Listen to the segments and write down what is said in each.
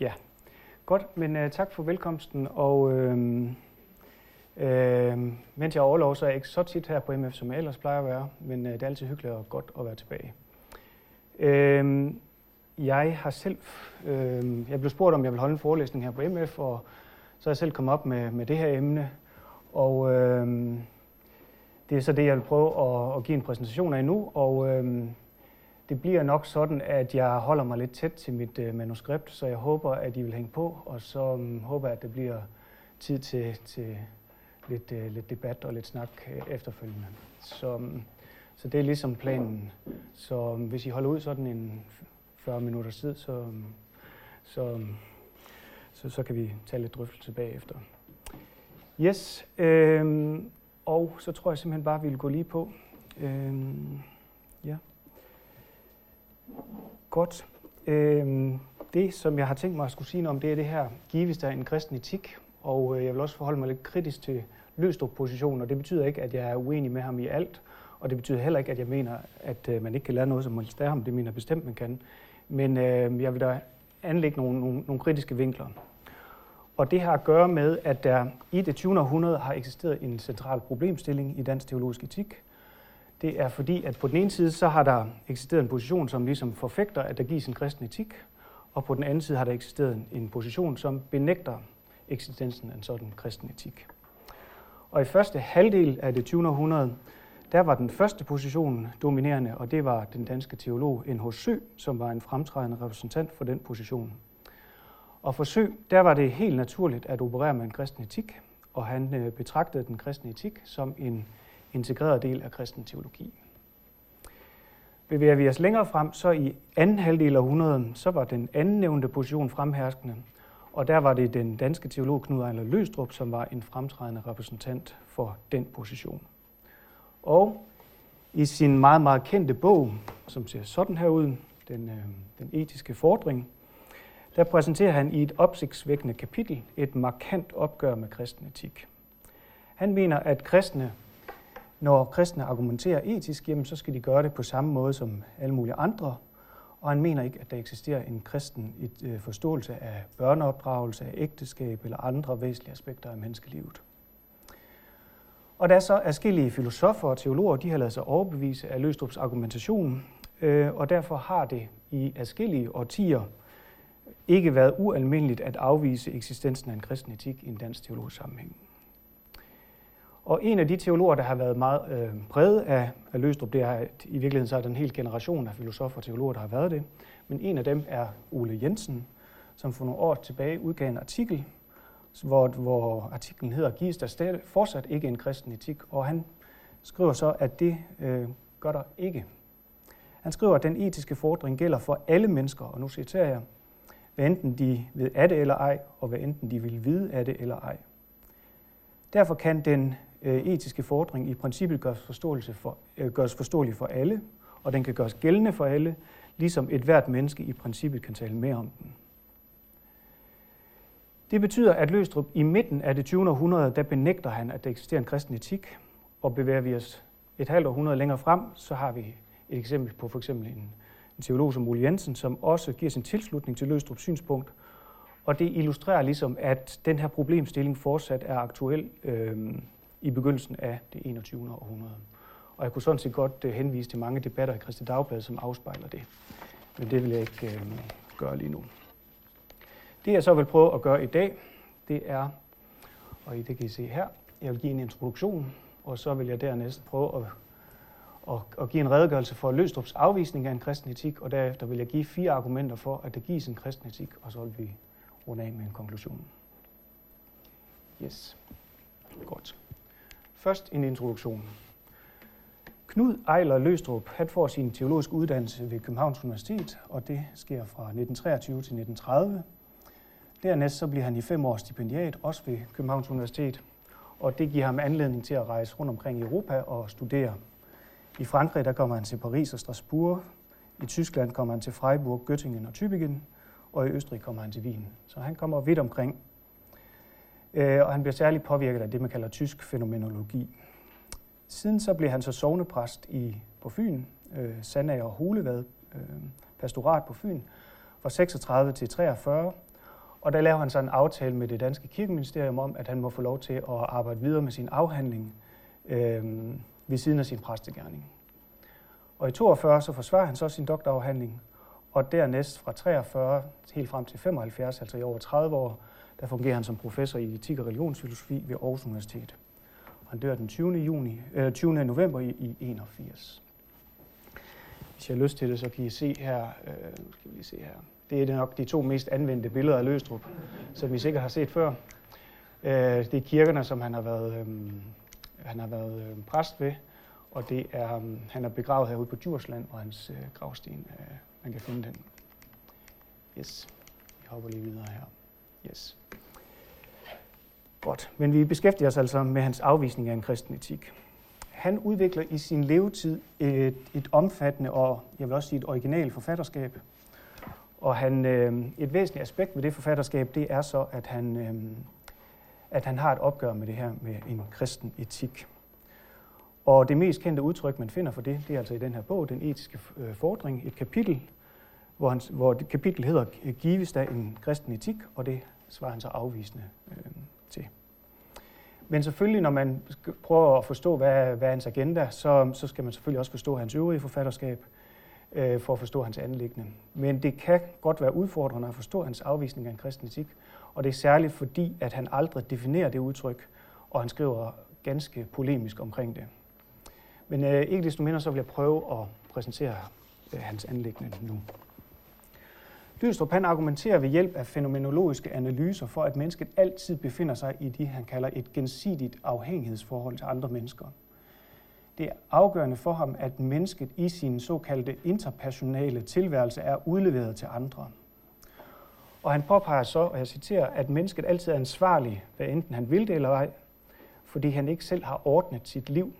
Ja, godt, men uh, tak for velkomsten, og øh, øh, mens jeg overlov, så er jeg ikke så tit her på MF, som jeg ellers plejer at være, men uh, det er altid hyggeligt og godt at være tilbage. Øh, jeg har selv, øh, jeg blev spurgt, om jeg vil holde en forelæsning her på MF, og så er jeg selv kommet op med, med det her emne, og øh, det er så det, jeg vil prøve at, at give en præsentation af nu, og øh, det bliver nok sådan, at jeg holder mig lidt tæt til mit øh, manuskript, så jeg håber, at I vil hænge på, og så øh, håber jeg, at det bliver tid til, til lidt, øh, lidt debat og lidt snak øh, efterfølgende. Så, øh, så det er ligesom planen. Så øh, hvis I holder ud sådan en 40 minutters tid, så, øh, så, øh, så, så kan vi tage lidt drøftelse bagefter. Yes, øh, og så tror jeg simpelthen bare, at vi vil gå lige på. Øh. Godt. Øhm, det, som jeg har tænkt mig at skulle sige noget om, det er det her, gives der en kristen etik? Og øh, jeg vil også forholde mig lidt kritisk til Løstrup-positionen, og det betyder ikke, at jeg er uenig med ham i alt, og det betyder heller ikke, at jeg mener, at øh, man ikke kan lære noget som Miles ham. Det mener jeg bestemt, man kan. Men øh, jeg vil da anlægge nogle, nogle, nogle kritiske vinkler. Og det har at gøre med, at der i det 20. århundrede har eksisteret en central problemstilling i dansk teologisk etik, det er fordi, at på den ene side, så har der eksisteret en position, som ligesom forfægter, at der gives en kristen etik, og på den anden side har der eksisteret en position, som benægter eksistensen af en sådan kristen etik. Og i første halvdel af det 20. århundrede, der var den første position dominerende, og det var den danske teolog N.H. Sø, som var en fremtrædende repræsentant for den position. Og for Sø, der var det helt naturligt at operere med en kristen etik, og han øh, betragtede den kristne etik som en integreret del af kristen teologi. Bevæger vi os længere frem, så i anden halvdel af århundredet, så var den anden nævnte position fremherskende, og der var det den danske teolog Knud Ejler Løstrup, som var en fremtrædende repræsentant for den position. Og i sin meget, meget kendte bog, som ser sådan her ud, den, øh, den etiske fordring, der præsenterer han i et opsigtsvækkende kapitel et markant opgør med kristen etik. Han mener, at kristne når kristne argumenterer etisk, jamen, så skal de gøre det på samme måde som alle mulige andre. Og han mener ikke, at der eksisterer en kristen et, øh, forståelse af børneopdragelse, af ægteskab eller andre væsentlige aspekter af menneskelivet. Og der er så forskellige filosofer og teologer, de har lavet sig overbevise af Løstrups argumentation, øh, og derfor har det i forskellige årtier ikke været ualmindeligt at afvise eksistensen af en kristen etik i en dansk teologisk sammenhæng. Og en af de teologer, der har været meget øh, præget af, af Løstrup, det er, at i virkeligheden så er der en hel generation af filosofer og teologer, der har været det. Men en af dem er Ole Jensen, som for nogle år tilbage udgav en artikel, hvor, hvor artiklen hedder, gives der stadig fortsat ikke en kristen etik? Og han skriver så, at det øh, gør der ikke. Han skriver, at den etiske fordring gælder for alle mennesker, og nu citerer jeg, hvad enten de ved af det eller ej, og hvad enten de vil vide af det eller ej. Derfor kan den Øh, etiske fordring i princippet gøres, forståelse for, øh, gøres forståelig for alle, og den kan gøres gældende for alle, ligesom et hvert menneske i princippet kan tale mere om den. Det betyder, at Løstrup i midten af det 20. århundrede, der benægter han, at der eksisterer en kristen etik, og bevæger vi os et halvt århundrede længere frem, så har vi et eksempel på for eksempel en, en teolog som Ole Jensen, som også giver sin tilslutning til Løstrups synspunkt, og det illustrerer ligesom, at den her problemstilling fortsat er aktuel øh, i begyndelsen af det 21. århundrede. Og jeg kunne sådan set godt øh, henvise til mange debatter i Kristi Dagblad, som afspejler det. Men det vil jeg ikke øh, gøre lige nu. Det jeg så vil prøve at gøre i dag, det er, og det kan I se her, jeg vil give en introduktion, og så vil jeg dernæst prøve at, at, at give en redegørelse for Løstrups afvisning af en kristen etik, og derefter vil jeg give fire argumenter for, at der gives en kristen etik, og så vil vi runde af med en konklusion. Yes. Godt. Først en introduktion. Knud Ejler Løstrup han får sin teologiske uddannelse ved Københavns Universitet, og det sker fra 1923 til 1930. Dernæst så bliver han i fem år stipendiat, også ved Københavns Universitet, og det giver ham anledning til at rejse rundt omkring i Europa og studere. I Frankrig der kommer han til Paris og Strasbourg, i Tyskland kommer han til Freiburg, Göttingen og Tübingen, og i Østrig kommer han til Wien. Så han kommer vidt omkring Øh, og han bliver særligt påvirket af det, man kalder tysk fænomenologi. Siden så blev han så sovnepræst i, på Fyn, øh, Sandager og Hulevad, øh, pastorat på Fyn, fra 36 til 43, Og der laver han så en aftale med det danske kirkeministerium om, at han må få lov til at arbejde videre med sin afhandling øh, ved siden af sin præstegærning. Og i 42 så forsvarer han så sin doktorafhandling, og dernæst fra 43 helt frem til 75, altså i over 30 år, der fungerer han som professor i etik og religionsfilosofi ved Aarhus Universitet. Han dør den 20. Juni, øh, 20. november i, i 81. Hvis jeg har lyst til det, så kan I se her, øh, skal vi se her. Det er nok de to mest anvendte billeder af Løstrup, som vi sikkert har set før. Øh, det er kirkerne, som han har været, øh, han har været øh, præst ved, og det er, øh, han er begravet herude på Djursland, og hans øh, gravsten, øh, man kan finde den. Yes, vi hopper lige videre her. Yes. Godt, men vi beskæftiger os altså med hans afvisning af en kristen etik. Han udvikler i sin levetid et, et omfattende og, jeg vil også sige, et originalt forfatterskab. Og han, øh, et væsentligt aspekt ved det forfatterskab, det er så, at han, øh, at han har et opgør med det her med en kristen etik. Og det mest kendte udtryk, man finder for det, det er altså i den her bog, Den etiske fordring, et kapitel, hvor, han, hvor det kapitel hedder Gives der en kristen etik, og det svarer han så afvisende øh, til. Men selvfølgelig, når man prøver at forstå, hvad, hvad er hans agenda, så, så skal man selvfølgelig også forstå hans øvrige forfatterskab øh, for at forstå hans anlæggende. Men det kan godt være udfordrende at forstå hans afvisning af en kristen etik, og det er særligt fordi, at han aldrig definerer det udtryk, og han skriver ganske polemisk omkring det. Men øh, ikke desto mindre, så vil jeg prøve at præsentere øh, hans anlæggende nu. Dyrstrup han argumenterer ved hjælp af fænomenologiske analyser for, at mennesket altid befinder sig i det, han kalder et gensidigt afhængighedsforhold til andre mennesker. Det er afgørende for ham, at mennesket i sin såkaldte interpersonale tilværelse er udleveret til andre. Og han påpeger så, og jeg citerer, at mennesket altid er ansvarlig, hvad enten han vil det eller ej, fordi han ikke selv har ordnet sit liv.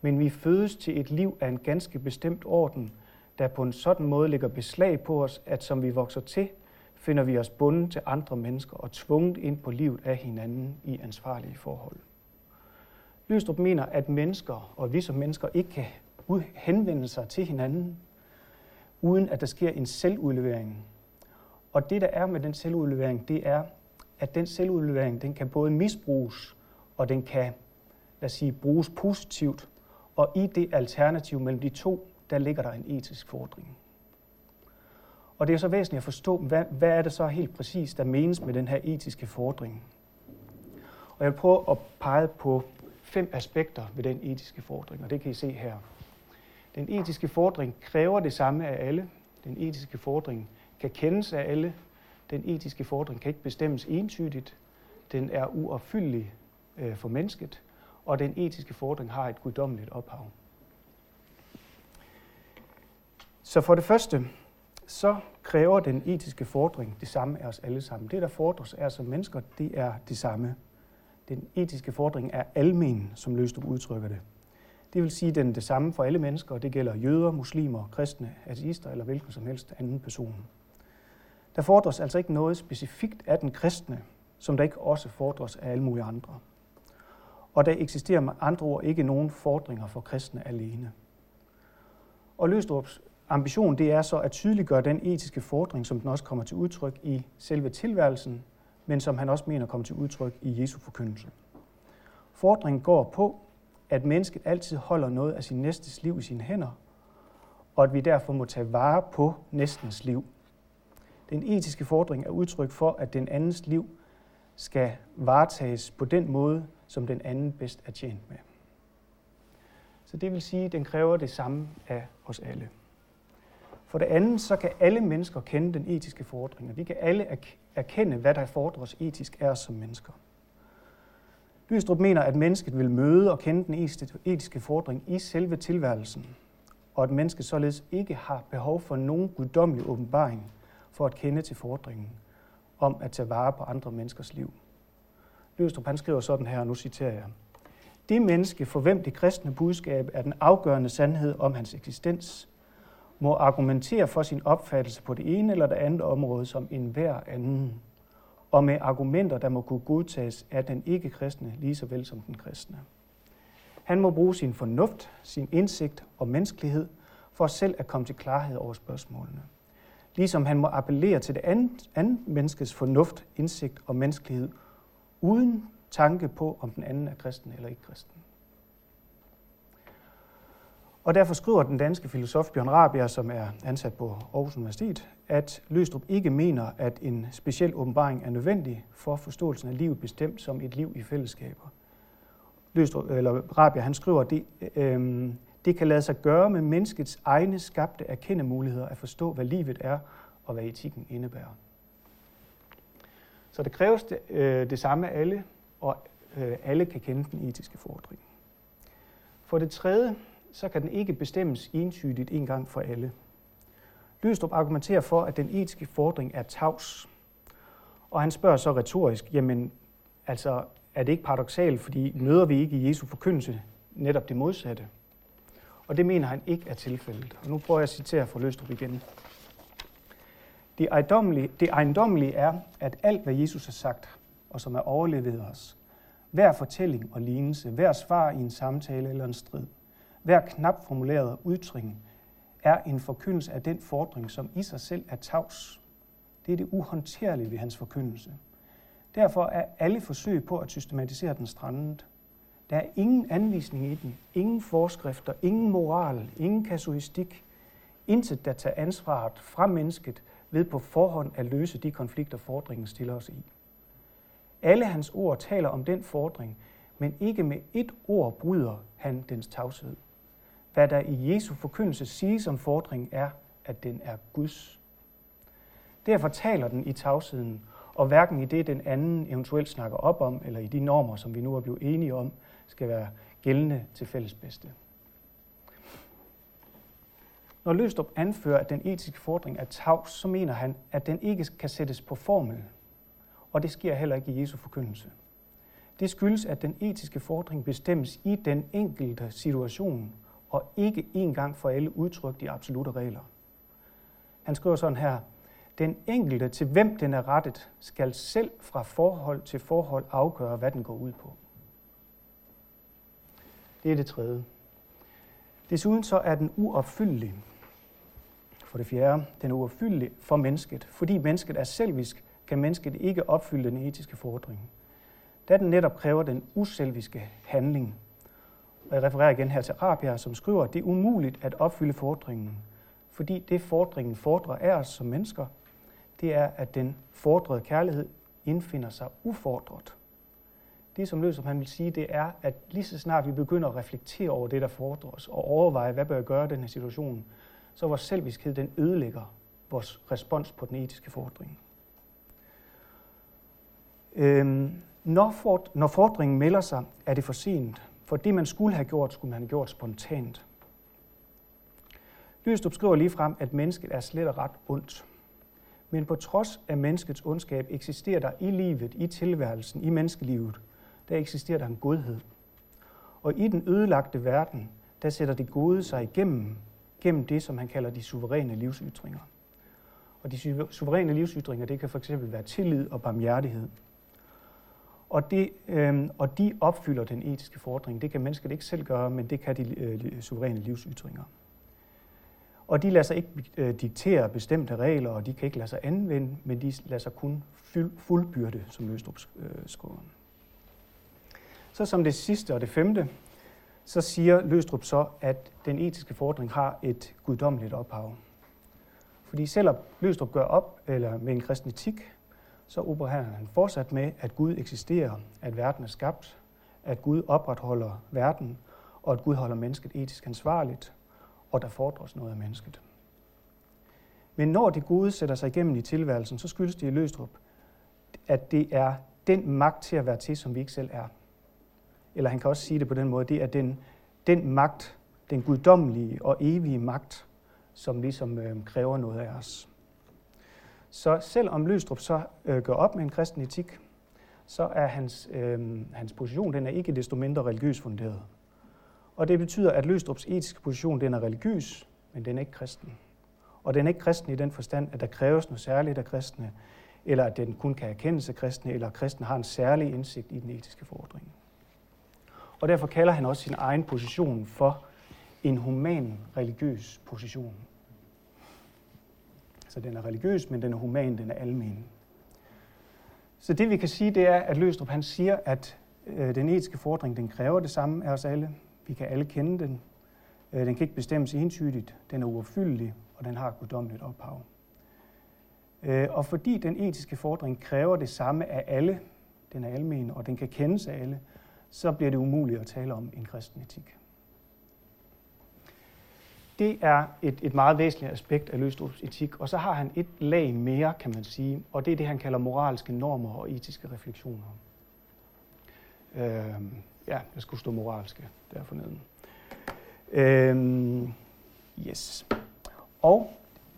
Men vi fødes til et liv af en ganske bestemt orden, der på en sådan måde lægger beslag på os, at som vi vokser til, finder vi os bundet til andre mennesker og tvunget ind på livet af hinanden i ansvarlige forhold. Lystrup mener, at mennesker og vi som mennesker ikke kan henvende sig til hinanden, uden at der sker en selvudlevering. Og det, der er med den selvudlevering, det er, at den selvudlevering, den kan både misbruges, og den kan, lad os sige, bruges positivt. Og i det alternativ mellem de to, der ligger der en etisk fordring. Og det er så væsentligt at forstå, hvad, hvad er det så helt præcis, der menes med den her etiske fordring. Og jeg vil prøve at pege på fem aspekter ved den etiske fordring, og det kan I se her. Den etiske fordring kræver det samme af alle. Den etiske fordring kan kendes af alle. Den etiske fordring kan ikke bestemmes entydigt. Den er uopfyldelig øh, for mennesket, og den etiske fordring har et guddommeligt ophav. Så for det første, så kræver den etiske fordring det samme af os alle sammen. Det, der fordres af os som mennesker, det er det samme. Den etiske fordring er almen, som Løstrup udtrykker det. Det vil sige, at den er det samme for alle mennesker, og det gælder jøder, muslimer, kristne, ateister eller hvilken som helst anden person. Der fordres altså ikke noget specifikt af den kristne, som der ikke også fordres af alle mulige andre. Og der eksisterer med andre ord ikke nogen fordringer for kristne alene. Og Løstrups ambition det er så at tydeliggøre den etiske fordring, som den også kommer til udtryk i selve tilværelsen, men som han også mener kommer til udtryk i Jesu forkyndelse. Fordringen går på, at mennesket altid holder noget af sin næstes liv i sine hænder, og at vi derfor må tage vare på næstens liv. Den etiske fordring er udtryk for, at den andens liv skal varetages på den måde, som den anden bedst er tjent med. Så det vil sige, at den kræver det samme af os alle. For det andet, så kan alle mennesker kende den etiske fordring, og vi kan alle erkende, hvad der fordres etisk af os som mennesker. Lystrup mener, at mennesket vil møde og kende den etiske fordring i selve tilværelsen, og at mennesket således ikke har behov for nogen guddommelig åbenbaring for at kende til fordringen om at tage vare på andre menneskers liv. Løstrup han skriver sådan her, og nu citerer jeg. Det menneske, for hvem det kristne budskab er den afgørende sandhed om hans eksistens, må argumentere for sin opfattelse på det ene eller det andet område som enhver anden, og med argumenter, der må kunne godtages af den ikke-kristne lige så vel som den kristne. Han må bruge sin fornuft, sin indsigt og menneskelighed for selv at komme til klarhed over spørgsmålene. ligesom han må appellere til det andet, andet menneskes fornuft, indsigt og menneskelighed, uden tanke på, om den anden er kristen eller ikke kristen. Og derfor skriver den danske filosof Bjørn Rabia, som er ansat på Aarhus Universitet, at Løstrup ikke mener, at en speciel åbenbaring er nødvendig for forståelsen af livet bestemt som et liv i fællesskaber. Løstrup, eller Rabia, han skriver, at det, øh, det kan lade sig gøre med menneskets egne skabte erkendemuligheder at forstå, hvad livet er og hvad etikken indebærer. Så det kræves det, øh, det samme af alle, og øh, alle kan kende den etiske fordring. For det tredje, så kan den ikke bestemmes entydigt en gang for alle. Løstrup argumenterer for, at den etiske fordring er tavs. Og han spørger så retorisk, jamen, altså, er det ikke paradoxalt, fordi møder vi ikke i Jesu forkyndelse netop det modsatte? Og det mener han ikke er tilfældet. Og nu prøver jeg at citere fra Løstrup igen. Det ejendommelige, det ejendommelige er, at alt, hvad Jesus har sagt, og som er overlevet os, hver fortælling og lignelse, hver svar i en samtale eller en strid, hver knap formuleret udtryk, er en forkyndelse af den fordring, som i sig selv er tavs. Det er det uhåndterlige ved hans forkyndelse. Derfor er alle forsøg på at systematisere den strandet. Der er ingen anvisning i den, ingen forskrifter, ingen moral, ingen kasuistik, intet, der tager ansvaret fra mennesket ved på forhånd at løse de konflikter, fordringen stiller os i. Alle hans ord taler om den fordring, men ikke med et ord bryder han dens tavshed. Hvad der i Jesu forkyndelse siges om fordring er, at den er Guds. Derfor taler den i tavsheden, og hverken i det, den anden eventuelt snakker op om, eller i de normer, som vi nu er blevet enige om, skal være gældende til fælles bedste. Når Løstrup anfører, at den etiske fordring er tavs, så mener han, at den ikke kan sættes på formel. Og det sker heller ikke i Jesu forkyndelse. Det skyldes, at den etiske fordring bestemmes i den enkelte situation, og ikke en gang for alle udtrykt i absolute regler. Han skriver sådan her, den enkelte, til hvem den er rettet, skal selv fra forhold til forhold afgøre, hvad den går ud på. Det er det tredje. Desuden så er den uopfyldelig. For det fjerde, den er uopfyldelig for mennesket. Fordi mennesket er selvisk, kan mennesket ikke opfylde den etiske fordring. Da den netop kræver den uselviske handling. Og jeg refererer igen her til Arabia, som skriver, at det er umuligt at opfylde fordringen, fordi det fordringen fordrer af os som mennesker, det er, at den fordrede kærlighed indfinder sig ufordret. Det, som Løsum han vil sige, det er, at lige så snart vi begynder at reflektere over det, der fordres, og overveje, hvad bør jeg gøre i den her situation, så vores selviskhed, den ødelægger vores respons på den etiske fordring. Øhm, når, for, når fordringen melder sig, er det for sent, for det, man skulle have gjort, skulle man have gjort spontant. Lystrup skriver lige frem, at mennesket er slet og ret ondt. Men på trods af menneskets ondskab eksisterer der i livet, i tilværelsen, i menneskelivet, der eksisterer der en godhed. Og i den ødelagte verden, der sætter det gode sig igennem, gennem det, som han kalder de suveræne livsytringer. Og de suveræne livsytringer, det kan fx være tillid og barmhjertighed. Og, det, øh, og de opfylder den etiske fordring. Det kan mennesket ikke selv gøre, men det kan de øh, suveræne livsytringer. Og de lader sig ikke øh, diktere bestemte regler, og de kan ikke lade sig anvende, men de lader sig kun fuldbyrde, som Løstrup øh, skriver. Så som det sidste og det femte, så siger Løstrup så, at den etiske fordring har et guddommeligt ophav. Fordi selvom Løstrup gør op eller med en kristen etik, så opererer han fortsat med, at Gud eksisterer, at verden er skabt, at Gud opretholder verden, og at Gud holder mennesket etisk ansvarligt, og der fordres noget af mennesket. Men når det gode sætter sig igennem i tilværelsen, så skyldes det i Løstrup, at det er den magt til at være til, som vi ikke selv er. Eller han kan også sige det på den måde, det er den, den magt, den guddommelige og evige magt, som ligesom øh, kræver noget af os. Så selvom Løstrup så øh, gør op med en kristen etik, så er hans, øh, hans position den er ikke desto mindre religiøs funderet. Og det betyder, at Løstrups etiske position den er religiøs, men den er ikke kristen. Og den er ikke kristen i den forstand, at der kræves noget særligt af kristne, eller at den kun kan erkendes af kristne, eller at kristne har en særlig indsigt i den etiske fordring. Og derfor kalder han også sin egen position for en human religiøs position. Så den er religiøs, men den er human, den er almen. Så det vi kan sige, det er, at Løstrup han siger, at øh, den etiske fordring, den kræver det samme af os alle. Vi kan alle kende den. Øh, den kan ikke bestemmes entydigt. Den er uopfyldelig, og den har et guddommeligt ophav. Øh, og fordi den etiske fordring kræver det samme af alle, den er almen, og den kan kendes af alle, så bliver det umuligt at tale om en kristen etik. Det er et, et meget væsentligt aspekt af Løstrups etik, og så har han et lag mere, kan man sige, og det er det, han kalder moralske normer og etiske refleksioner. Øh, ja, jeg skulle stå moralske der forneden. Øh, yes. Og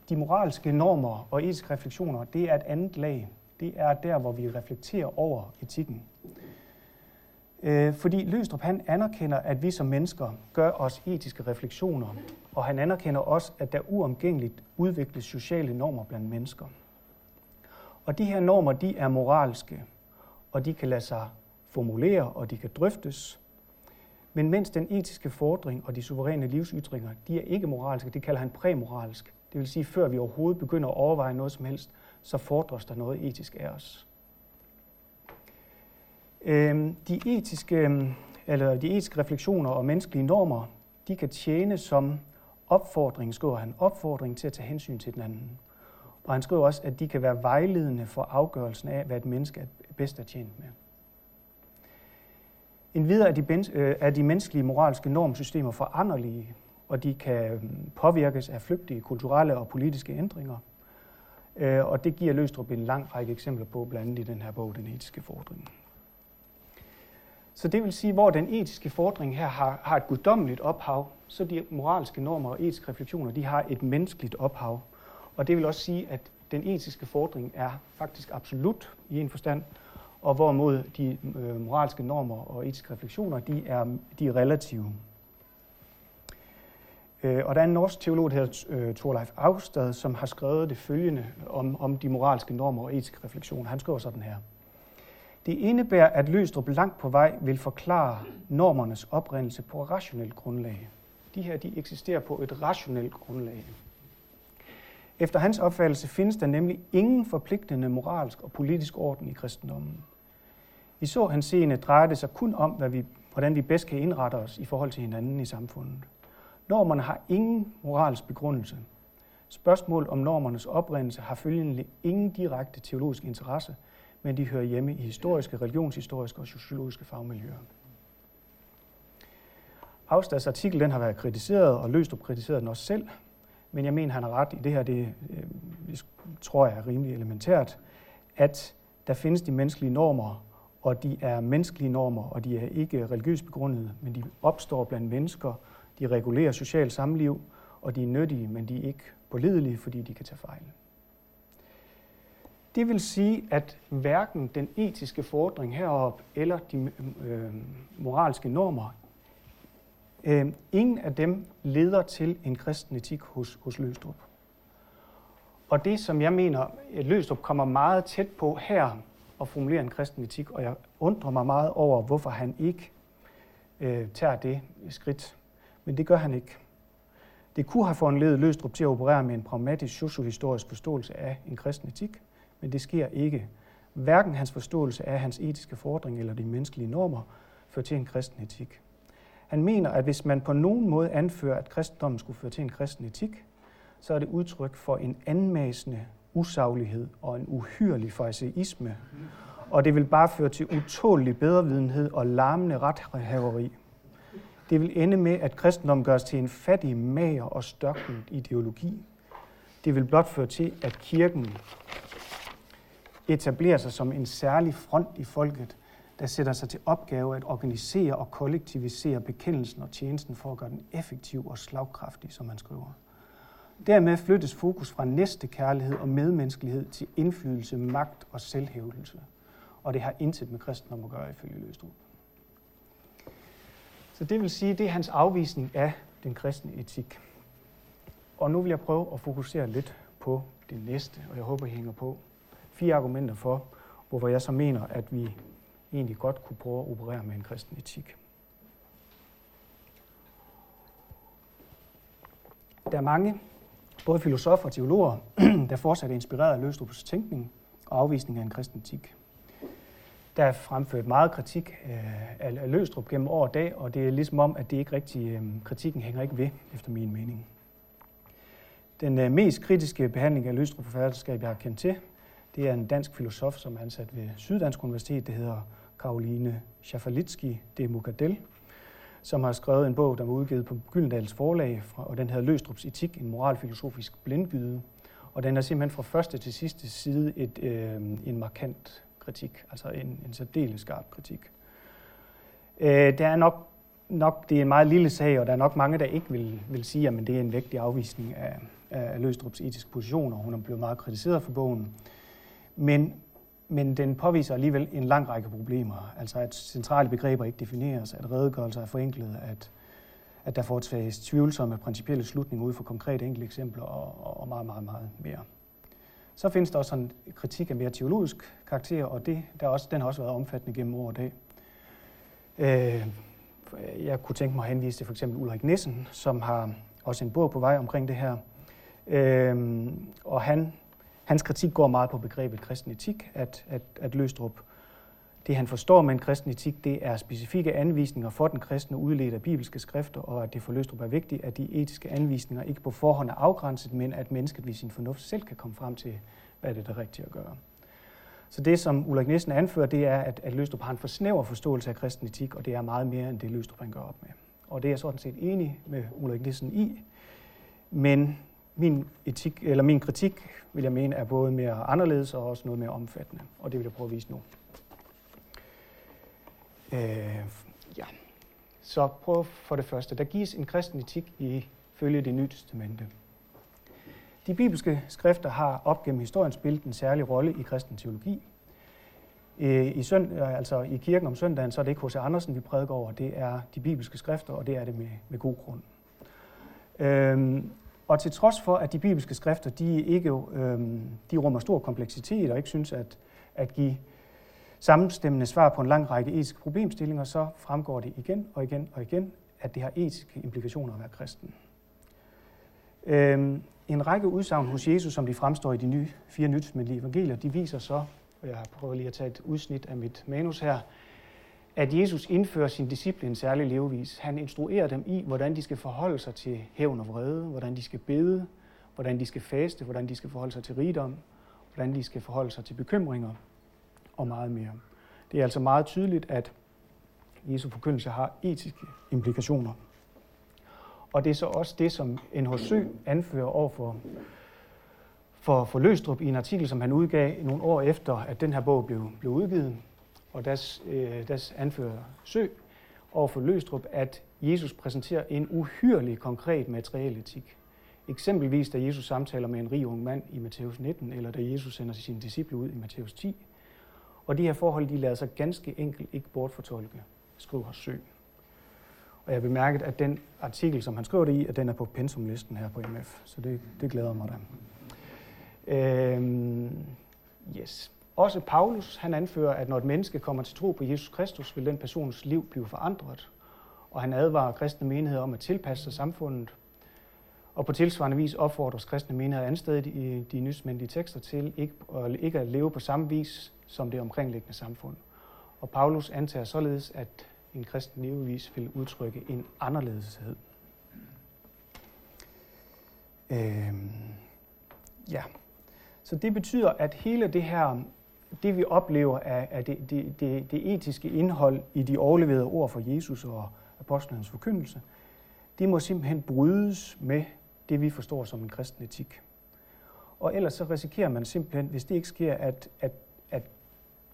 de moralske normer og etiske refleksioner, det er et andet lag. Det er der, hvor vi reflekterer over etikken. Øh, fordi Løstrup han anerkender, at vi som mennesker gør os etiske refleksioner, og han anerkender også, at der uomgængeligt udvikles sociale normer blandt mennesker. Og de her normer, de er moralske, og de kan lade sig formulere, og de kan drøftes. Men mens den etiske fordring og de suveræne livsytringer, de er ikke moralske, det kalder han præmoralsk. Det vil sige, før vi overhovedet begynder at overveje noget som helst, så fordres der noget etisk af os. Øh, de etiske, øhm, eller de etiske refleksioner og menneskelige normer, de kan tjene som opfordring, skriver han, opfordring til at tage hensyn til den anden. Og han skriver også, at de kan være vejledende for afgørelsen af, hvad et menneske er bedst er tjent med. En videre er de, øh, er de menneskelige moralske normsystemer foranderlige, og de kan øhm, påvirkes af flygtige kulturelle og politiske ændringer. Øh, og det giver Løstrup en lang række eksempler på, blandt andet i den her bog, Den etiske fordring. Så det vil sige, hvor den etiske fordring her har, har et guddommeligt ophav, så de moralske normer og etiske refleksioner, de har et menneskeligt ophav. Og det vil også sige, at den etiske fordring er faktisk absolut i en forstand, og hvorimod de øh, moralske normer og etiske refleksioner, de er, de er relative. Øh, og der er en norsk teolog, der hedder øh, Thorleif Austad, som har skrevet det følgende om, om de moralske normer og etiske refleksioner. Han skriver sådan her. Det indebærer, at Løstrup langt på vej vil forklare normernes oprindelse på rationelt grundlag. De her de eksisterer på et rationelt grundlag. Efter hans opfattelse findes der nemlig ingen forpligtende moralsk og politisk orden i kristendommen. I så hans scene drejer det sig kun om, hvad vi, hvordan vi bedst kan indrette os i forhold til hinanden i samfundet. Normerne har ingen moralsk begrundelse. Spørgsmål om normernes oprindelse har følgende ingen direkte teologisk interesse, men de hører hjemme i historiske, religionshistoriske og sociologiske fagmiljøer. Afstads artikel den har været kritiseret, og Løstrup kritiserede den også selv, men jeg mener, han har ret i det her, det øh, tror jeg er rimelig elementært, at der findes de menneskelige normer, og de er menneskelige normer, og de er ikke religiøst begrundede, men de opstår blandt mennesker, de regulerer socialt samliv, og de er nyttige, men de er ikke pålidelige, fordi de kan tage fejl. Det vil sige, at hverken den etiske fordring herop eller de øh, moralske normer, øh, ingen af dem leder til en kristen etik hos, hos Løstrup. Og det, som jeg mener, at Løstrup kommer meget tæt på her at formulere en kristen etik, og jeg undrer mig meget over, hvorfor han ikke øh, tager det skridt. Men det gør han ikke. Det kunne have foranledet Løstrup til at operere med en pragmatisk sociohistorisk forståelse af en kristen etik, men det sker ikke. Hverken hans forståelse af hans etiske fordring eller de menneskelige normer fører til en kristen etik. Han mener, at hvis man på nogen måde anfører, at kristendommen skulle føre til en kristen etik, så er det udtryk for en anmasende usaglighed og en uhyrlig fariseisme, og det vil bare føre til utålig bedrevidenhed og larmende rethaveri. Det vil ende med, at kristendommen gøres til en fattig, mager og størknet ideologi. Det vil blot føre til, at kirken etablerer sig som en særlig front i folket, der sætter sig til opgave at organisere og kollektivisere bekendelsen og tjenesten for at gøre den effektiv og slagkraftig, som man skriver. Dermed flyttes fokus fra næste kærlighed og medmenneskelighed til indflydelse, magt og selvhævdelse. Og det har intet med kristendom at gøre, ifølge Løstrup. Så det vil sige, det er hans afvisning af den kristne etik. Og nu vil jeg prøve at fokusere lidt på det næste, og jeg håber, I hænger på fire argumenter for, hvorfor jeg så mener, at vi egentlig godt kunne prøve at operere med en kristen etik. Der er mange både filosofer og teologer, der fortsat er inspireret af Løstrups tænkning og afvisning af en kristen etik. Der er fremført meget kritik af Løstrup gennem år og dag, og det er ligesom om, at det ikke rigtig, øhm, kritikken hænger ikke ved, efter min mening. Den øh, mest kritiske behandling af Løstrup forfatterskab, jeg har kendt til, det er en dansk filosof, som er ansat ved Syddansk Universitet. Det hedder Karoline Schafalitski de Mukadel, som har skrevet en bog, der var udgivet på Gyldendals forlag, og den hedder Løstrups etik, en moralfilosofisk blindgyde. Og den er simpelthen fra første til sidste side et, øh, en markant kritik, altså en, en særdeles skarp kritik. Øh, der er nok, nok, det er en meget lille sag, og der er nok mange, der ikke vil, vil sige, at det er en vægtig afvisning af, af Løstrups etiske positioner. Hun er blevet meget kritiseret for bogen. Men, men den påviser alligevel en lang række problemer. Altså at centrale begreber ikke defineres, at redegørelser er forenklet, at, at der foretages tvivlsomme principielle slutninger ud fra konkrete enkelte eksempler og, og meget, meget, meget mere. Så findes der også en kritik af mere teologisk karakter, og det, der også, den har også været omfattende gennem år og dag. Øh, jeg kunne tænke mig at henvise til for eksempel Ulrik Nissen, som har også en bog på vej omkring det her. Øh, og han Hans kritik går meget på begrebet kristen etik, at, at, at Løstrup, det han forstår med en kristen etik, det er specifikke anvisninger for den kristne udledt af bibelske skrifter, og at det for Løstrup er vigtigt, at de etiske anvisninger ikke på forhånd er afgrænset, men at mennesket ved sin fornuft selv kan komme frem til, hvad det er det rigtige at gøre. Så det, som Ulrik Nielsen anfører, det er, at, at Løstrup har en for snæver forståelse af kristen etik, og det er meget mere end det, Løstrup han gør op med. Og det er jeg sådan set enig med Ulrik Nielsen i, men min, etik, eller min kritik, vil jeg mene, er både mere anderledes og også noget mere omfattende. Og det vil jeg prøve at vise nu. Øh, ja. Så prøv for det første. Der gives en kristen etik i følge det nye testamente. De bibelske skrifter har op gennem historien spillet en særlig rolle i kristen teologi. Øh, I, sønd, altså i kirken om søndagen, så er det ikke H.C. Andersen, vi prædiker over. Det er de bibelske skrifter, og det er det med, med god grund. Øhm, og til trods for, at de bibelske skrifter de ikke øh, de rummer stor kompleksitet og ikke synes at, at give sammenstemmende svar på en lang række etiske problemstillinger, så fremgår det igen og igen og igen, at det har etiske implikationer at være kristen. Øh, en række udsagn hos Jesus, som de fremstår i de nye, fire nytelsesmændelige evangelier, de viser så, og jeg har prøvet lige at tage et udsnit af mit manus her, at Jesus indfører sin disciple en særlig levevis. Han instruerer dem i, hvordan de skal forholde sig til hævn og vrede, hvordan de skal bede, hvordan de skal faste, hvordan de skal forholde sig til rigdom, hvordan de skal forholde sig til bekymringer og meget mere. Det er altså meget tydeligt, at Jesu forkyndelse har etiske implikationer. Og det er så også det, som NHC anfører over for, for, for Løstrup i en artikel, som han udgav nogle år efter, at den her bog blev, blev udgivet og deres, øh, deres anfører Sø over for Løstrup, at Jesus præsenterer en uhyrelig konkret materiel etik. Eksempelvis da Jesus samtaler med en rig ung mand i Matthæus 19, eller da Jesus sender sine disciple ud i Matthæus 10. Og de her forhold, de lader sig ganske enkelt ikke bortfortolke, skriver Sø. Og jeg har bemærket, at den artikel, som han skriver det i, at den er på pensumlisten her på MF. Så det, det glæder mig da. Øhm, yes. Også Paulus han anfører, at når et menneske kommer til tro på Jesus Kristus, vil den persons liv blive forandret. Og han advarer kristne menigheder om at tilpasse sig samfundet. Og på tilsvarende vis opfordres kristne menigheder anstedet i de nysmændige tekster til ikke, at, ikke at leve på samme vis som det omkringliggende samfund. Og Paulus antager således, at en kristen levevis vil udtrykke en anderledeshed. Øhm, ja. Så det betyder, at hele det her det vi oplever af, af det, det, det, det etiske indhold i de overleverede ord fra Jesus og apostlenes forkyndelse, det må simpelthen brydes med det, vi forstår som en kristen etik. Og ellers så risikerer man simpelthen, hvis det ikke sker, at, at, at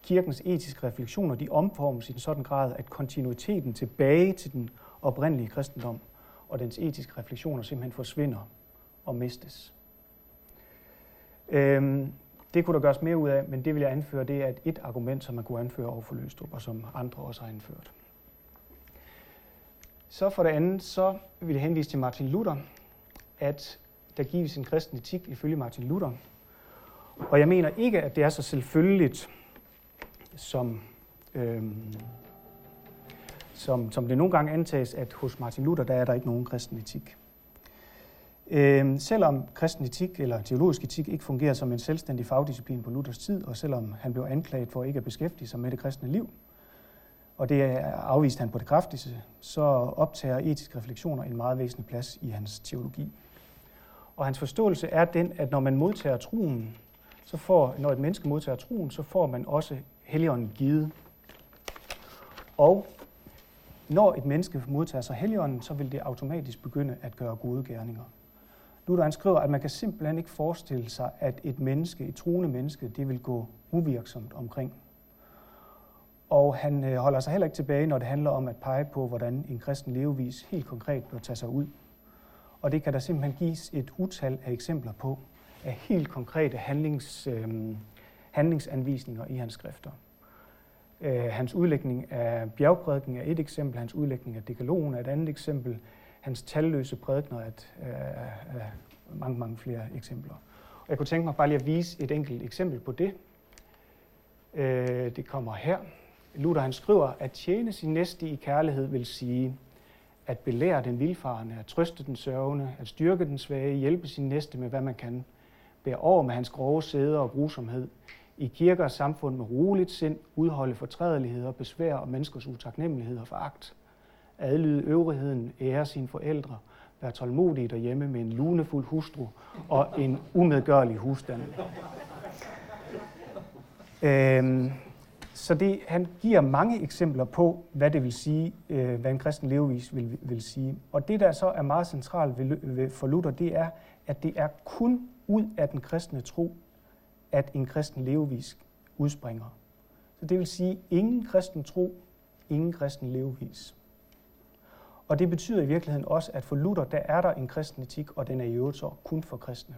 kirkens etiske refleksioner de omformes i en sådan grad, at kontinuiteten tilbage til den oprindelige kristendom og dens etiske refleksioner simpelthen forsvinder og mistes. Øhm, det kunne der gøres mere ud af, men det vil jeg anføre, det er et, et argument, som man kunne anføre over for Løstrup, og som andre også har anført. Så for det andet, så vil jeg henvise til Martin Luther, at der gives en kristen etik ifølge Martin Luther. Og jeg mener ikke, at det er så selvfølgeligt, som, øhm, som, som det nogle gange antages, at hos Martin Luther, der er der ikke nogen kristen etik. Øh, selvom kristen etik eller teologisk etik ikke fungerer som en selvstændig fagdisciplin på Luthers tid, og selvom han blev anklaget for ikke at beskæftige sig med det kristne liv, og det afviste han på det kraftigste, så optager etiske refleksioner en meget væsentlig plads i hans teologi. Og hans forståelse er den, at når man modtager troen, så får, når et menneske modtager troen, så får man også helligånden givet. Og når et menneske modtager sig helligånden, så vil det automatisk begynde at gøre gode gerninger. Luther han skriver, at man kan simpelthen ikke forestille sig, at et menneske, et troende menneske, det vil gå uvirksomt omkring. Og han øh, holder sig heller ikke tilbage, når det handler om at pege på, hvordan en kristen levevis helt konkret bør tage sig ud. Og det kan der simpelthen gives et utal af eksempler på, af helt konkrete handlings, øh, handlingsanvisninger i hans skrifter. Øh, hans udlægning af bjergprædiken er et eksempel, hans udlægning af dekalogen er et andet eksempel, hans talløse prædikner at, øh, øh, mange, mange flere eksempler. Og jeg kunne tænke mig bare lige at vise et enkelt eksempel på det. Øh, det kommer her. Luther han skriver, at tjene sin næste i kærlighed vil sige, at belære den vilfarne, at trøste den sørgende, at styrke den svage, hjælpe sin næste med, hvad man kan, bære over med hans grove sæder og grusomhed, i kirker og samfund med roligt sind, udholde fortrædeligheder, besvær og menneskers utaknemmelighed og foragt, adlyde øvrigheden, ære sine forældre, være tålmodig derhjemme med en lunefuld hustru og en umedgørlig husstand. Øhm, så det, han giver mange eksempler på, hvad det vil sige, øh, hvad en kristen levevis vil, vil sige. Og det, der så er meget centralt ved, ved, for Luther, det er, at det er kun ud af den kristne tro, at en kristen levevis udspringer. Så det vil sige, ingen kristen tro, ingen kristen levevis. Og det betyder i virkeligheden også, at for Luther, der er der en kristen etik, og den er i øvrigt så kun for kristne.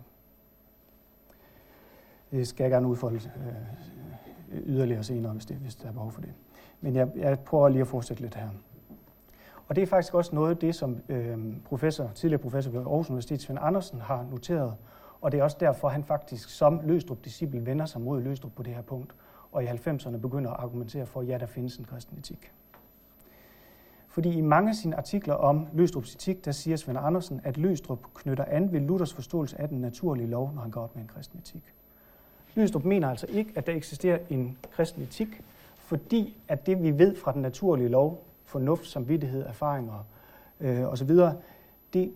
Det skal jeg gerne udfolde øh, yderligere senere, hvis, det, hvis der er behov for det. Men jeg, jeg prøver lige at fortsætte lidt her. Og det er faktisk også noget af det, som øh, professor, tidligere professor ved Aarhus Universitet, Svend Andersen, har noteret. Og det er også derfor, han faktisk som Løstrup-disciple vender sig mod Løstrup på det her punkt, og i 90'erne begynder at argumentere for, at ja, der findes en kristen etik. Fordi i mange af sine artikler om Løstrups etik, der siger Svend Andersen, at Løstrup knytter an ved Luthers forståelse af den naturlige lov, når han går op med en kristen etik. Løstrup mener altså ikke, at der eksisterer en kristen etik, fordi at det, vi ved fra den naturlige lov, fornuft, samvittighed, erfaringer øh, osv., det,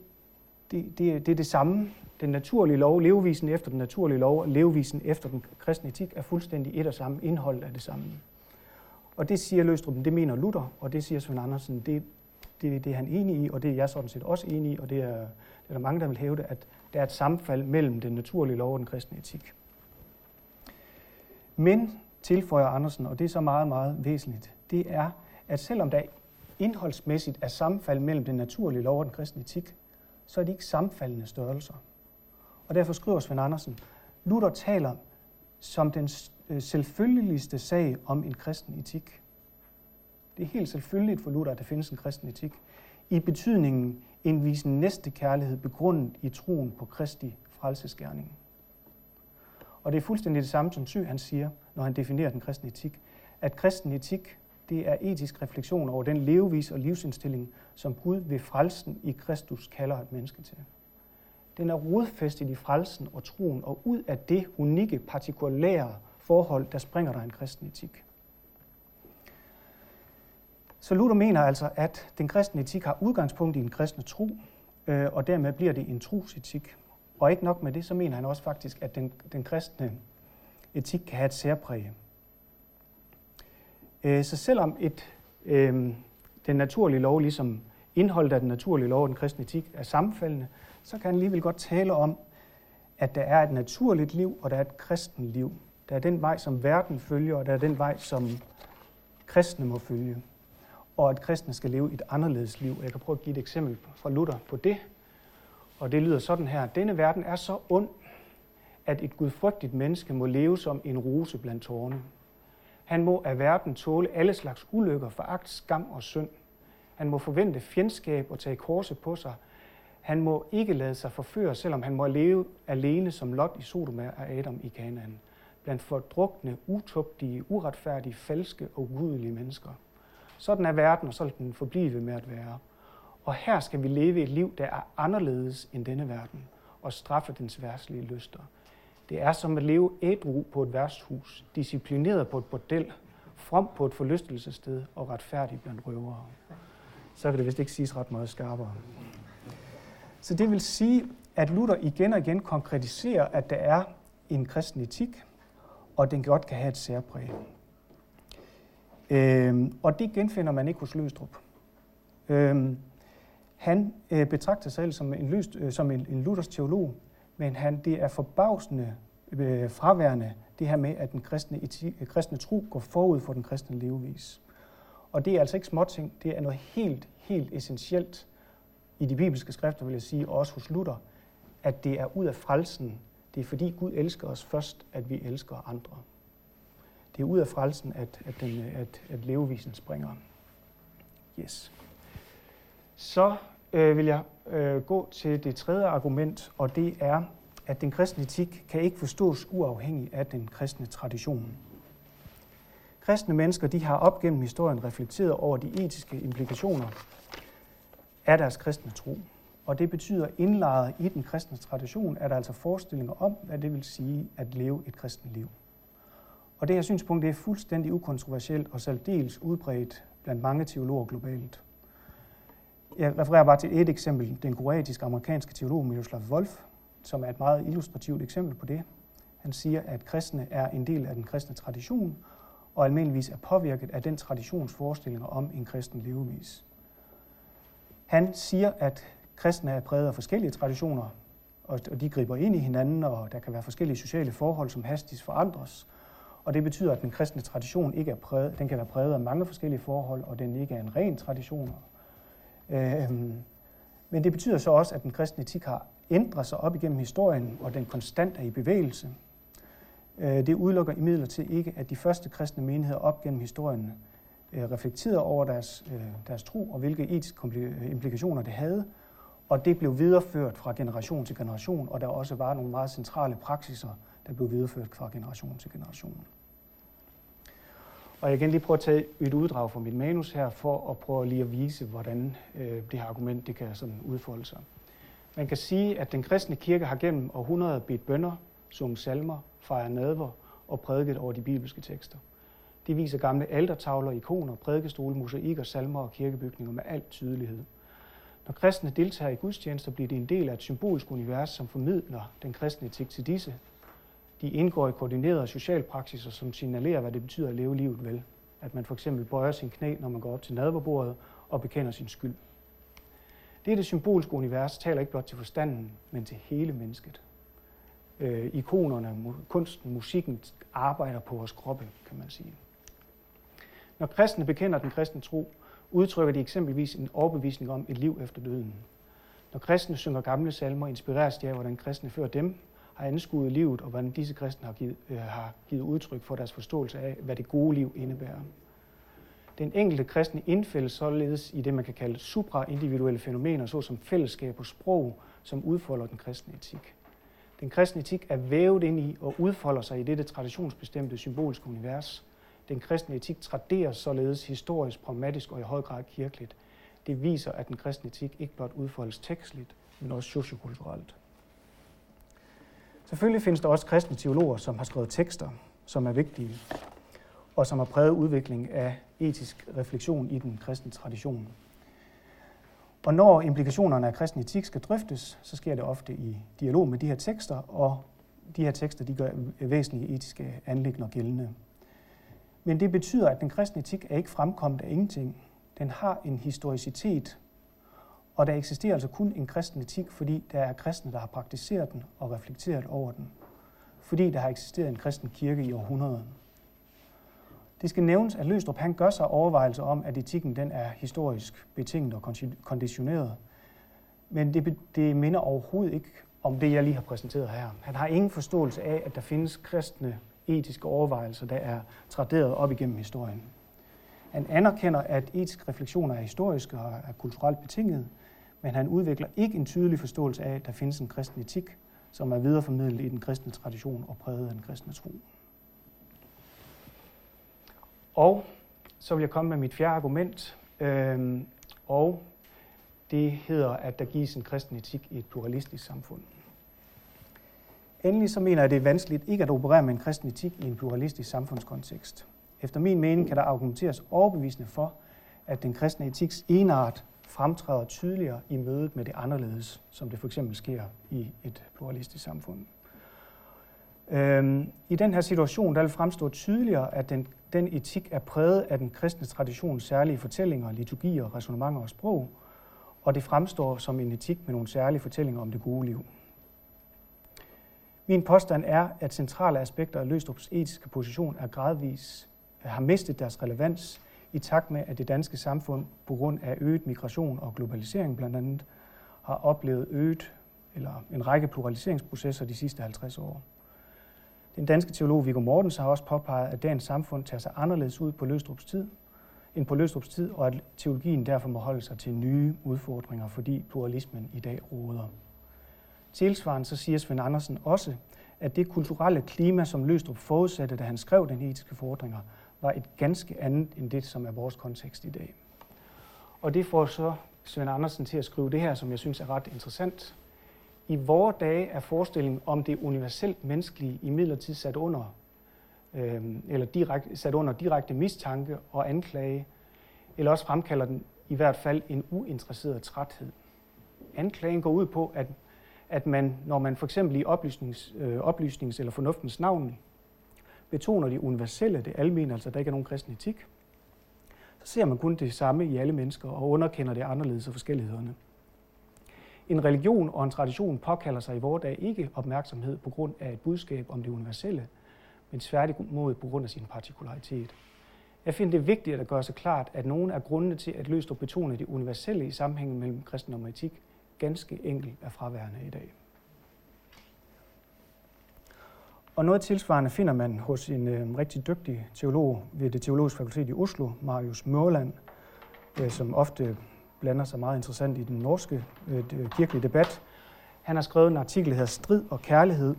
det, det, det er det samme. Den naturlige lov, levevisen efter den naturlige lov og levevisen efter den kristne etik er fuldstændig et og samme. Indholdet er det samme. Og det siger Løstrup, det mener Luther, og det siger Svend Andersen, det, det, det er han enig i, og det er jeg sådan set også enig i, og det er, det er der mange, der vil hævde, at der er et sammenfald mellem den naturlige lov og den kristne etik. Men, tilføjer Andersen, og det er så meget, meget væsentligt, det er, at selvom der indholdsmæssigt er sammenfald mellem den naturlige lov og den kristne etik, så er de ikke sammenfaldende størrelser. Og derfor skriver Svend Andersen, Luther taler som den øh, selvfølgeligste sag om en kristen etik. Det er helt selvfølgeligt for Luther, at der findes en kristen etik. I betydningen en visen næste kærlighed begrundet i troen på Kristi frelsesgerning. Og det er fuldstændig det samme som Sy, han siger, når han definerer den kristne etik. At kristen etik, det er etisk refleksion over den levevis og livsindstilling, som Gud ved frelsen i Kristus kalder et menneske til. Den er rodfæstet i frelsen og troen, og ud af det unikke, partikulære forhold, der springer der en kristen etik. Så Luther mener altså, at den kristne etik har udgangspunkt i en kristne tro, øh, og dermed bliver det en trosetik. Og ikke nok med det, så mener han også faktisk, at den, den kristne etik kan have et særpræg. Øh, så selvom et, øh, den naturlige lov, ligesom indholdet af den naturlige lov og den kristne etik, er sammenfaldende, så kan han alligevel godt tale om, at der er et naturligt liv, og der er et kristen liv. Der er den vej, som verden følger, og der er den vej, som kristne må følge. Og at kristne skal leve et anderledes liv. Jeg kan prøve at give et eksempel fra Luther på det. Og det lyder sådan her. Denne verden er så ond, at et gudfrygtigt menneske må leve som en rose blandt tårne. Han må af verden tåle alle slags ulykker, foragt, skam og synd. Han må forvente fjendskab og tage korset på sig. Han må ikke lade sig forføre, selvom han må leve alene som Lot i Sodoma og Adam i Kanaan blandt fordrukne, utugtige, uretfærdige, falske og ugudelige mennesker. Sådan er verden, og så den forblive med at være. Og her skal vi leve et liv, der er anderledes end denne verden, og straffe dens værtslige lyster. Det er som at leve ædru på et værtshus, disciplineret på et bordel, from på et forlystelsessted og retfærdig blandt røvere. Så kan det vist ikke siges ret meget skarpere. Så det vil sige, at Luther igen og igen konkretiserer, at der er en kristen etik, og den godt kan have et særpræg. Øhm, og det genfinder man ikke hos Løstrup. Øhm, han øh, betragter sig selv som en, løst, øh, som en, en Luthers teolog, men han, det er forbavsende øh, fraværende, det her med, at den kristne, eti, øh, kristne tro går forud for den kristne levevis. Og det er altså ikke småting, det er noget helt, helt essentielt i de bibelske skrifter, vil jeg sige, og også hos Luther, at det er ud af frelsen. Det er fordi Gud elsker os først, at vi elsker andre. Det er ud af frelsen, at, at, den, at, at levevisen springer. Yes. Så øh, vil jeg øh, gå til det tredje argument, og det er, at den kristne etik kan ikke forstås uafhængig af den kristne tradition. Kristne mennesker de har op gennem historien reflekteret over de etiske implikationer af deres kristne tro. Og det betyder indlejret i den kristne tradition, er der altså forestillinger om, hvad det vil sige at leve et kristent liv. Og det her synspunkt det er fuldstændig ukontroversielt og særdeles udbredt blandt mange teologer globalt. Jeg refererer bare til et eksempel, den kroatiske amerikanske teolog Miroslav Wolf, som er et meget illustrativt eksempel på det. Han siger, at kristne er en del af den kristne tradition, og almindeligvis er påvirket af den traditions forestillinger om en kristen levevis. Han siger, at kristne er præget af forskellige traditioner, og de griber ind i hinanden, og der kan være forskellige sociale forhold, som hastigt forandres. Og det betyder, at den kristne tradition ikke er præget, den kan være præget af mange forskellige forhold, og den ikke er en ren tradition. Øhm, men det betyder så også, at den kristne etik har ændret sig op igennem historien, og den konstant er i bevægelse. Øh, det udelukker imidlertid ikke, at de første kristne menigheder op gennem historien øh, reflekterede over deres, øh, deres tro og hvilke etiske øh, implikationer det havde, og det blev videreført fra generation til generation, og der også var nogle meget centrale praksiser, der blev videreført fra generation til generation. Og jeg kan lige prøve at tage et uddrag fra mit manus her, for at prøve lige at vise, hvordan øh, det her argument det kan sådan udfolde sig. Man kan sige, at den kristne kirke har gennem århundreder bedt bønder, sunget salmer, fejret nadver og prædiket over de bibelske tekster. De viser gamle altertavler, ikoner, prædikestole, mosaikker, salmer og kirkebygninger med al tydelighed. Når kristne deltager i gudstjenester, bliver de en del af et symbolsk univers, som formidler den kristne etik til disse. De indgår i koordinerede socialpraksiser, som signalerer, hvad det betyder at leve livet vel. At man for eksempel bøjer sin knæ, når man går op til nadverbordet og bekender sin skyld. Dette symbolske univers taler ikke blot til forstanden, men til hele mennesket. Øh, ikonerne, kunsten, musikken arbejder på vores kroppe, kan man sige. Når kristne bekender den kristne tro, udtrykker de eksempelvis en overbevisning om et liv efter døden. Når kristne synger gamle salmer, inspireres de af, hvordan kristne før dem har anskuet livet, og hvordan disse kristne har givet, øh, har givet udtryk for deres forståelse af, hvad det gode liv indebærer. Den enkelte kristne indfældes således i det, man kan kalde supraindividuelle fænomener, såsom fællesskab og sprog, som udfolder den kristne etik. Den kristne etik er vævet ind i og udfolder sig i dette traditionsbestemte symbolske univers. Den kristne etik traderes således historisk, pragmatisk og i høj grad kirkeligt. Det viser, at den kristne etik ikke blot udfoldes tekstligt, men også sociokulturelt. Selvfølgelig findes der også kristne teologer, som har skrevet tekster, som er vigtige, og som har præget udvikling af etisk refleksion i den kristne tradition. Og når implikationerne af kristen etik skal drøftes, så sker det ofte i dialog med de her tekster, og de her tekster de gør væsentlige etiske anlægner gældende. Men det betyder, at den kristne etik er ikke fremkommet af ingenting. Den har en historicitet, og der eksisterer altså kun en kristen etik, fordi der er kristne, der har praktiseret den og reflekteret over den. Fordi der har eksisteret en kristen kirke i århundreder. Det skal nævnes, at Løstrup han gør sig overvejelser om, at etikken den er historisk betinget og konditioneret. Men det, det minder overhovedet ikke om det, jeg lige har præsenteret her. Han har ingen forståelse af, at der findes kristne etiske overvejelser, der er traderet op igennem historien. Han anerkender, at etiske refleksioner er historiske og er kulturelt betinget, men han udvikler ikke en tydelig forståelse af, at der findes en kristen etik, som er videreformidlet i den kristne tradition og præget af den kristne tro. Og så vil jeg komme med mit fjerde argument, øh, og det hedder, at der gives en kristen etik i et pluralistisk samfund. Endelig så mener jeg, at det er vanskeligt ikke at operere med en kristen etik i en pluralistisk samfundskontekst. Efter min mening kan der argumenteres overbevisende for, at den kristne etiks enart fremtræder tydeligere i mødet med det anderledes, som det for eksempel sker i et pluralistisk samfund. Øhm, I den her situation der vil fremstå tydeligere, at den, den etik er præget af den kristne traditions særlige fortællinger, liturgier, resonemanger og sprog, og det fremstår som en etik med nogle særlige fortællinger om det gode liv. Min påstand er, at centrale aspekter af Løstrups etiske position er gradvis øh, har mistet deres relevans i takt med, at det danske samfund på grund af øget migration og globalisering blandt andet har oplevet øget eller en række pluraliseringsprocesser de sidste 50 år. Den danske teolog Viggo Mortens har også påpeget, at dagens samfund tager sig anderledes ud på Løstrups tid, end på Løstrups tid, og at teologien derfor må holde sig til nye udfordringer, fordi pluralismen i dag råder. Tilsvarende så siger Svend Andersen også, at det kulturelle klima, som Løstrup forudsatte, da han skrev den etiske fordringer, var et ganske andet end det, som er vores kontekst i dag. Og det får så Svend Andersen til at skrive det her, som jeg synes er ret interessant. I vore dage er forestillingen om det universelt menneskelige i midlertid sat under, øh, eller direkte, sat under direkte mistanke og anklage, eller også fremkalder den i hvert fald en uinteresseret træthed. Anklagen går ud på, at, at man, når man for eksempel i oplysnings, øh, oplysnings- eller fornuftens navn betoner det universelle, det almene, altså der ikke er nogen kristen etik, så ser man kun det samme i alle mennesker og underkender det anderledes og forskellighederne. En religion og en tradition påkalder sig i vores dag ikke opmærksomhed på grund af et budskab om det universelle, men tværtimod på grund af sin partikularitet. Jeg finder det vigtigt at gøre sig klart, at nogle af grundene til, at Løstrup betoner det universelle i sammenhængen mellem kristendom og etik, ganske enkelt er fraværende i dag. Og noget tilsvarende finder man hos en øh, rigtig dygtig teolog ved det teologiske fakultet i Oslo, Marius Mørland, øh, som ofte blander sig meget interessant i den norske øh, kirkelige debat. Han har skrevet en artikel, der hedder Strid og Kærlighed,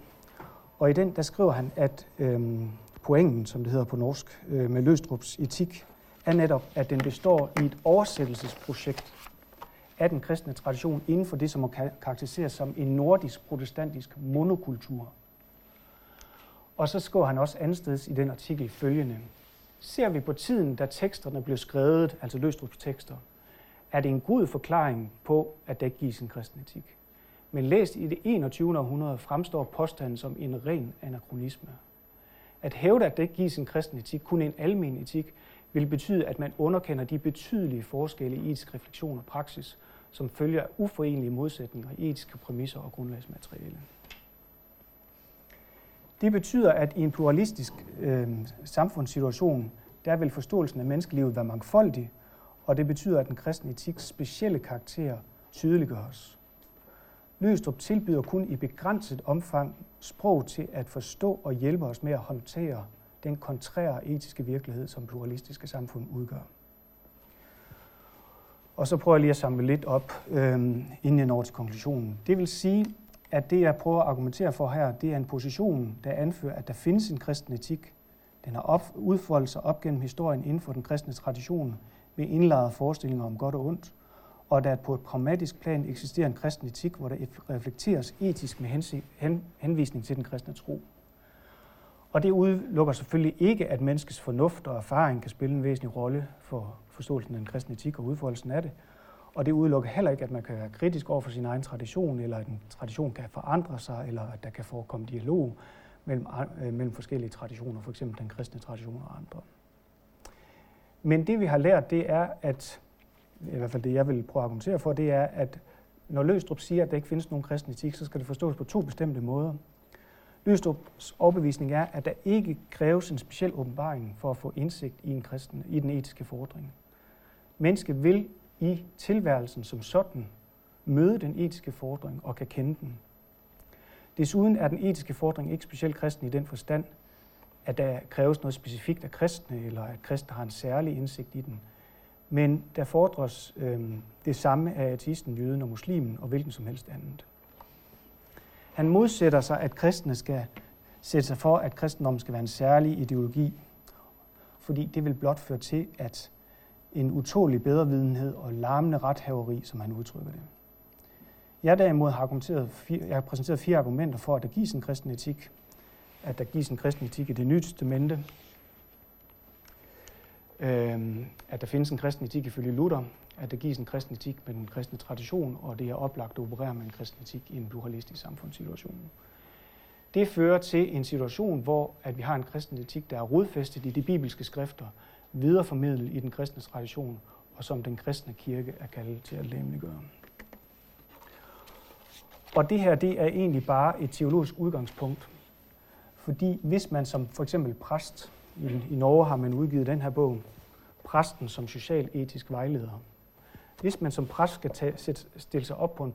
og i den der skriver han, at øh, pointen, som det hedder på norsk, øh, med Løstrups etik, er netop, at den består i et oversættelsesprojekt af den kristne tradition inden for det, som må karakteriseres som en nordisk protestantisk monokultur. Og så skriver han også andetsteds i den artikel følgende. Ser vi på tiden, da teksterne blev skrevet, altså Løstrups tekster, er det en god forklaring på, at der ikke gives en kristen etik. Men læst i det 21. århundrede fremstår påstanden som en ren anachronisme. At hævde, at der ikke gives en kristen etik, kun en almen etik, vil betyde, at man underkender de betydelige forskelle i etisk refleksion og praksis, som følger af uforenelige modsætninger i etiske præmisser og grundlagsmateriale. Det betyder, at i en pluralistisk øh, samfundssituation, der vil forståelsen af menneskelivet være mangfoldig, og det betyder, at den kristne etiks specielle karakter tydeliggøres. Løstrup tilbyder kun i begrænset omfang sprog til at forstå og hjælpe os med at håndtere den kontrære etiske virkelighed, som pluralistiske samfund udgør. Og så prøver jeg lige at samle lidt op, øh, inden jeg når til konklusionen. Det vil sige, at det, jeg prøver at argumentere for her, det er en position, der anfører, at der findes en kristen etik. Den har op, udfoldet sig op gennem historien inden for den kristne tradition med indlejrede forestillinger om godt og ondt, og der på et pragmatisk plan eksisterer en kristen etik, hvor der reflekteres etisk med hen, henvisning til den kristne tro. Og det udelukker selvfølgelig ikke, at menneskets fornuft og erfaring kan spille en væsentlig rolle for forståelsen af den kristne etik og udfoldelsen af det, og det udelukker heller ikke, at man kan være kritisk over for sin egen tradition, eller at en tradition kan forandre sig, eller at der kan forekomme dialog mellem, øh, mellem forskellige traditioner, f.eks. den kristne tradition og andre. Men det vi har lært, det er, at i hvert fald det jeg vil prøve at argumentere for, det er, at når Løstrup siger, at der ikke findes nogen kristen etik, så skal det forstås på to bestemte måder. Løstrups overbevisning er, at der ikke kræves en speciel åbenbaring for at få indsigt i, en kristen, i den etiske fordring. Mennesket vil i tilværelsen som sådan møde den etiske fordring og kan kende den. Desuden er den etiske fordring ikke specielt kristen i den forstand, at der kræves noget specifikt af kristne, eller at kristne har en særlig indsigt i den. Men der fordres øh, det samme af ateisten, jøden og muslimen og hvilken som helst andet. Han modsætter sig, at kristne skal sætte sig for, at kristendommen skal være en særlig ideologi, fordi det vil blot føre til, at en utålig bedrevidenhed og larmende rethaveri, som han udtrykker det. Jeg derimod har, argumenteret, jeg har præsenteret fire argumenter for, at der gives en kristen etik. At der gives en kristen etik i det nye testamente. øh, at der findes en kristen etik ifølge Luther. At der gives en kristen etik med den kristne tradition, og det er oplagt at operere med en kristen etik i en pluralistisk samfundssituation. Det fører til en situation, hvor at vi har en kristen etik, der er rodfæstet i de bibelske skrifter, videreformidlet i den kristne tradition, og som den kristne kirke er kaldet til at lemliggøre. Og det her, det er egentlig bare et teologisk udgangspunkt. Fordi hvis man som for eksempel præst, i, i Norge har man udgivet den her bog, Præsten som social-etisk vejleder. Hvis man som præst skal tage, sætte, stille sig op på en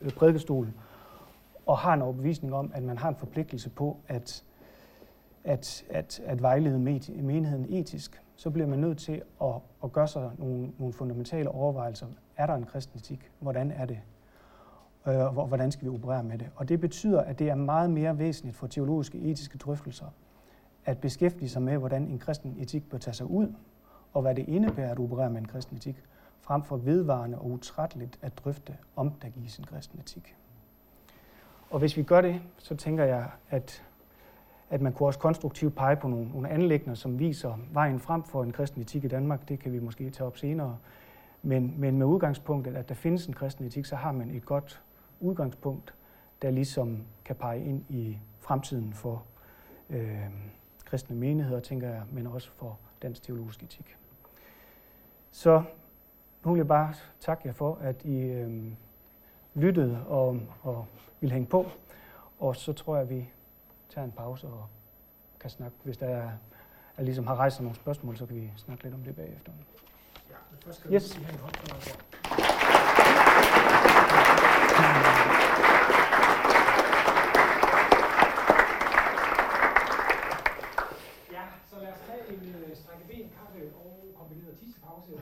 øh, prædikestol og har en overbevisning om, at man har en forpligtelse på at, at, at, at vejlede menigheden etisk, så bliver man nødt til at, at gøre sig nogle, nogle fundamentale overvejelser. Er der en kristen etik? Hvordan er det? Øh, og hvordan skal vi operere med det? Og det betyder, at det er meget mere væsentligt for teologiske etiske drøftelser at beskæftige sig med, hvordan en kristen etik bør tage sig ud, og hvad det indebærer at operere med en kristen etik, frem for vedvarende og utrætteligt at drøfte, om der gives en kristen etik. Og hvis vi gør det, så tænker jeg, at, at man kunne også konstruktivt pege på nogle, nogle anlægner, som viser vejen frem for en kristen etik i Danmark. Det kan vi måske tage op senere. Men, men med udgangspunktet, at der findes en kristen etik, så har man et godt udgangspunkt, der ligesom kan pege ind i fremtiden for øh, kristne menigheder, tænker jeg, men også for dansk teologisk etik. Så nu vil jeg bare takke jer for, at I øh, lyttede og, og ville hænge på. Og så tror jeg, at vi tager en pause og kan snakke. Hvis der er, er ligesom har rejst nogle spørgsmål, så kan vi snakke lidt om det bagefter. Ja, først skal yes. vi have en hånd